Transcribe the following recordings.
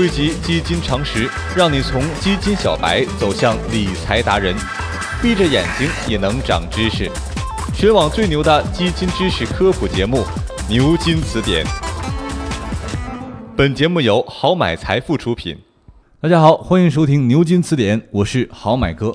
汇集基金常识，让你从基金小白走向理财达人。闭着眼睛也能长知识，全网最牛的基金知识科普节目《牛津词典》。本节目由好买财富出品。大家好，欢迎收听《牛津词典》，我是好买哥。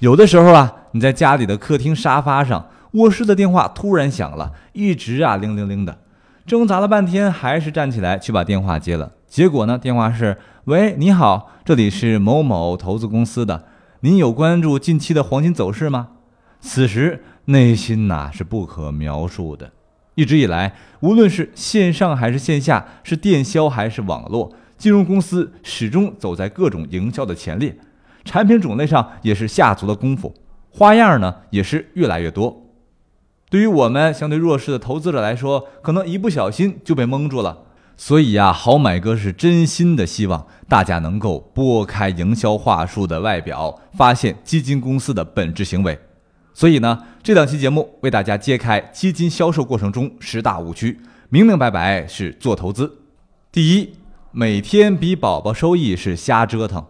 有的时候啊，你在家里的客厅沙发上，卧室的电话突然响了，一直啊铃铃铃的，挣扎了半天，还是站起来去把电话接了。结果呢，电话是：喂，你好，这里是某某投资公司的。您有关注近期的黄金走势吗？此时内心呐是不可描述的。一直以来，无论是线上还是线下，是电销还是网络，金融公司始终走在各种营销的前列，产品种类上也是下足了功夫，花样呢也是越来越多。对于我们相对弱势的投资者来说，可能一不小心就被蒙住了。所以呀，好买哥是真心的希望大家能够拨开营销话术的外表，发现基金公司的本质行为。所以呢，这两期节目为大家揭开基金销售过程中十大误区，明明白白是做投资。第一，每天比宝宝收益是瞎折腾。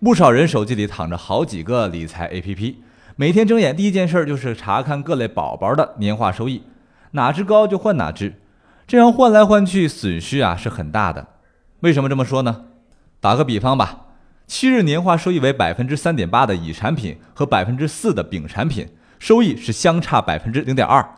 不少人手机里躺着好几个理财 APP，每天睁眼第一件事就是查看各类宝宝的年化收益，哪只高就换哪只。这样换来换去，损失啊是很大的。为什么这么说呢？打个比方吧，七日年化收益为百分之三点八的乙产品和百分之四的丙产品，收益是相差百分之零点二。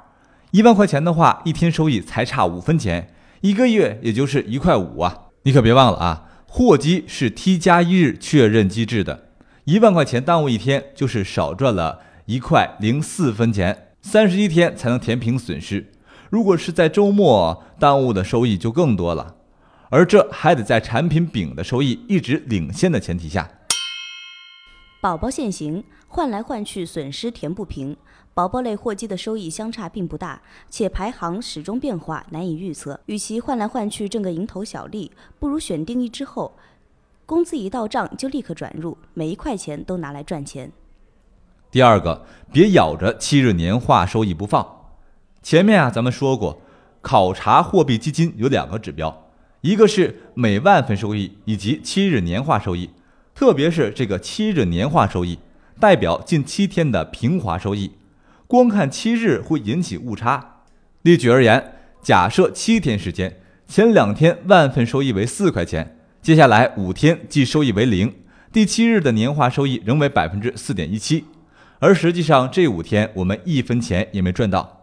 一万块钱的话，一天收益才差五分钱，一个月也就是一块五啊！你可别忘了啊，货基是 T 加一日确认机制的，一万块钱耽误一天，就是少赚了一块零四分钱，三十一天才能填平损失。如果是在周末耽误的收益就更多了，而这还得在产品丙的收益一直领先的前提下。宝宝现行，换来换去损失填不平。宝宝类货基的收益相差并不大，且排行始终变化，难以预测。与其换来换去挣个蝇头小利，不如选定义之后，工资一到账就立刻转入，每一块钱都拿来赚钱。第二个，别咬着七日年化收益不放。前面啊，咱们说过，考察货币基金有两个指标，一个是每万份收益，以及七日年化收益。特别是这个七日年化收益，代表近七天的平滑收益。光看七日会引起误差。例举而言，假设七天时间，前两天万份收益为四块钱，接下来五天即收益为零，第七日的年化收益仍为百分之四点一七，而实际上这五天我们一分钱也没赚到。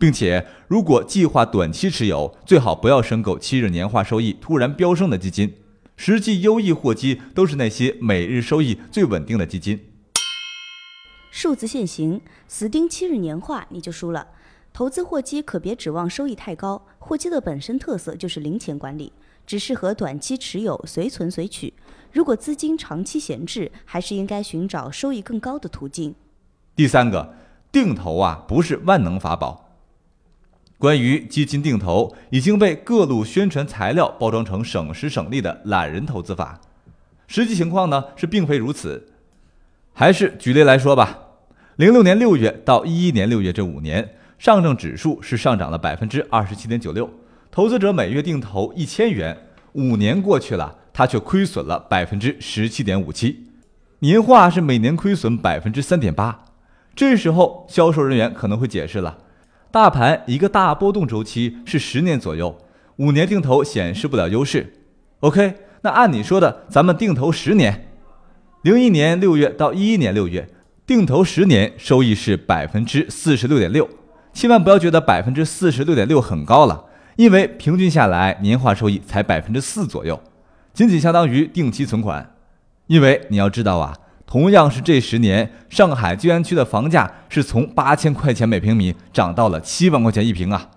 并且，如果计划短期持有，最好不要申购七日年化收益突然飙升的基金。实际优异货基都是那些每日收益最稳定的基金。数字现行，死盯七日年化你就输了。投资货基可别指望收益太高，货基的本身特色就是零钱管理，只适合短期持有，随存随取。如果资金长期闲置，还是应该寻找收益更高的途径。第三个，定投啊，不是万能法宝。关于基金定投已经被各路宣传材料包装成省时省力的懒人投资法，实际情况呢是并非如此。还是举例来说吧，零六年六月到一一年六月这五年，上证指数是上涨了百分之二十七点九六，投资者每月定投一千元，五年过去了，他却亏损了百分之十七点五七，年化是每年亏损百分之三点八。这时候销售人员可能会解释了。大盘一个大波动周期是十年左右，五年定投显示不了优势。OK，那按你说的，咱们定投十年，零一年六月到一一年六月，定投十年收益是百分之四十六点六。千万不要觉得百分之四十六点六很高了，因为平均下来年化收益才百分之四左右，仅仅相当于定期存款。因为你要知道啊。同样是这十年，上海静安区的房价是从八千块钱每平米涨到了七万块钱一平啊！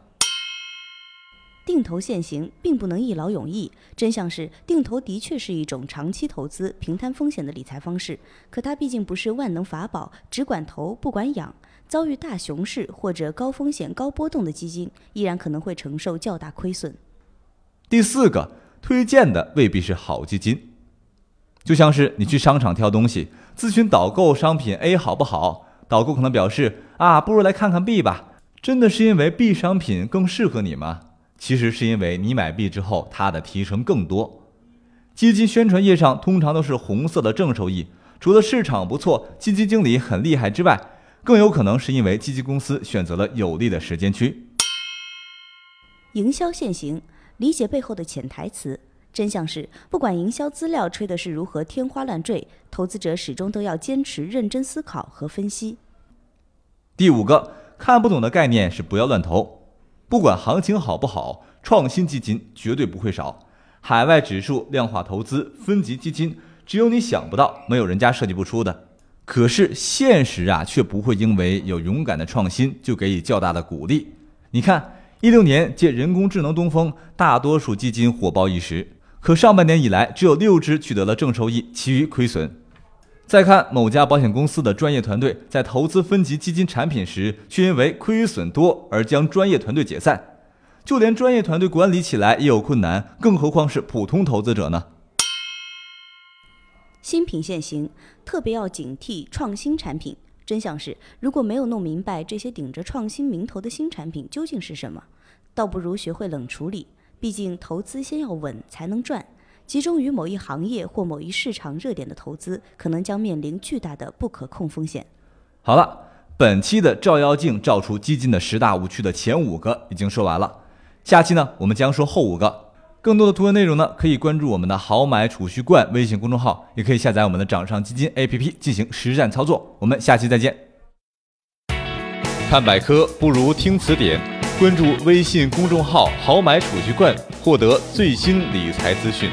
定投现行并不能一劳永逸，真相是定投的确是一种长期投资、平摊风险的理财方式，可它毕竟不是万能法宝，只管投不管养。遭遇大熊市或者高风险高波动的基金，依然可能会承受较大亏损。第四个，推荐的未必是好基金。就像是你去商场挑东西，咨询导购商品 A 好不好，导购可能表示啊，不如来看看 B 吧。真的是因为 B 商品更适合你吗？其实是因为你买 B 之后，它的提成更多。基金宣传页上通常都是红色的正收益，除了市场不错、基金经理很厉害之外，更有可能是因为基金公司选择了有利的时间区。营销现行，理解背后的潜台词。真相是，不管营销资料吹的是如何天花乱坠，投资者始终都要坚持认真思考和分析。第五个，看不懂的概念是不要乱投。不管行情好不好，创新基金绝对不会少。海外指数、量化投资、分级基金，只有你想不到，没有人家设计不出的。可是现实啊，却不会因为有勇敢的创新就给予较大的鼓励。你看，一六年借人工智能东风，大多数基金火爆一时。可上半年以来，只有六只取得了正收益，其余亏损。再看某家保险公司的专业团队在投资分级基金产品时，却因为亏损多而将专业团队解散，就连专业团队管理起来也有困难，更何况是普通投资者呢？新品现行，特别要警惕创新产品。真相是，如果没有弄明白这些顶着创新名头的新产品究竟是什么，倒不如学会冷处理。毕竟，投资先要稳才能赚。集中于某一行业或某一市场热点的投资，可能将面临巨大的不可控风险。好了，本期的照妖镜照出基金的十大误区的前五个已经说完了。下期呢，我们将说后五个。更多的图文内容呢，可以关注我们的好买储蓄罐微信公众号，也可以下载我们的掌上基金 APP 进行实战操作。我们下期再见。看百科不如听词典。关注微信公众号“好买储蓄罐”，获得最新理财资讯。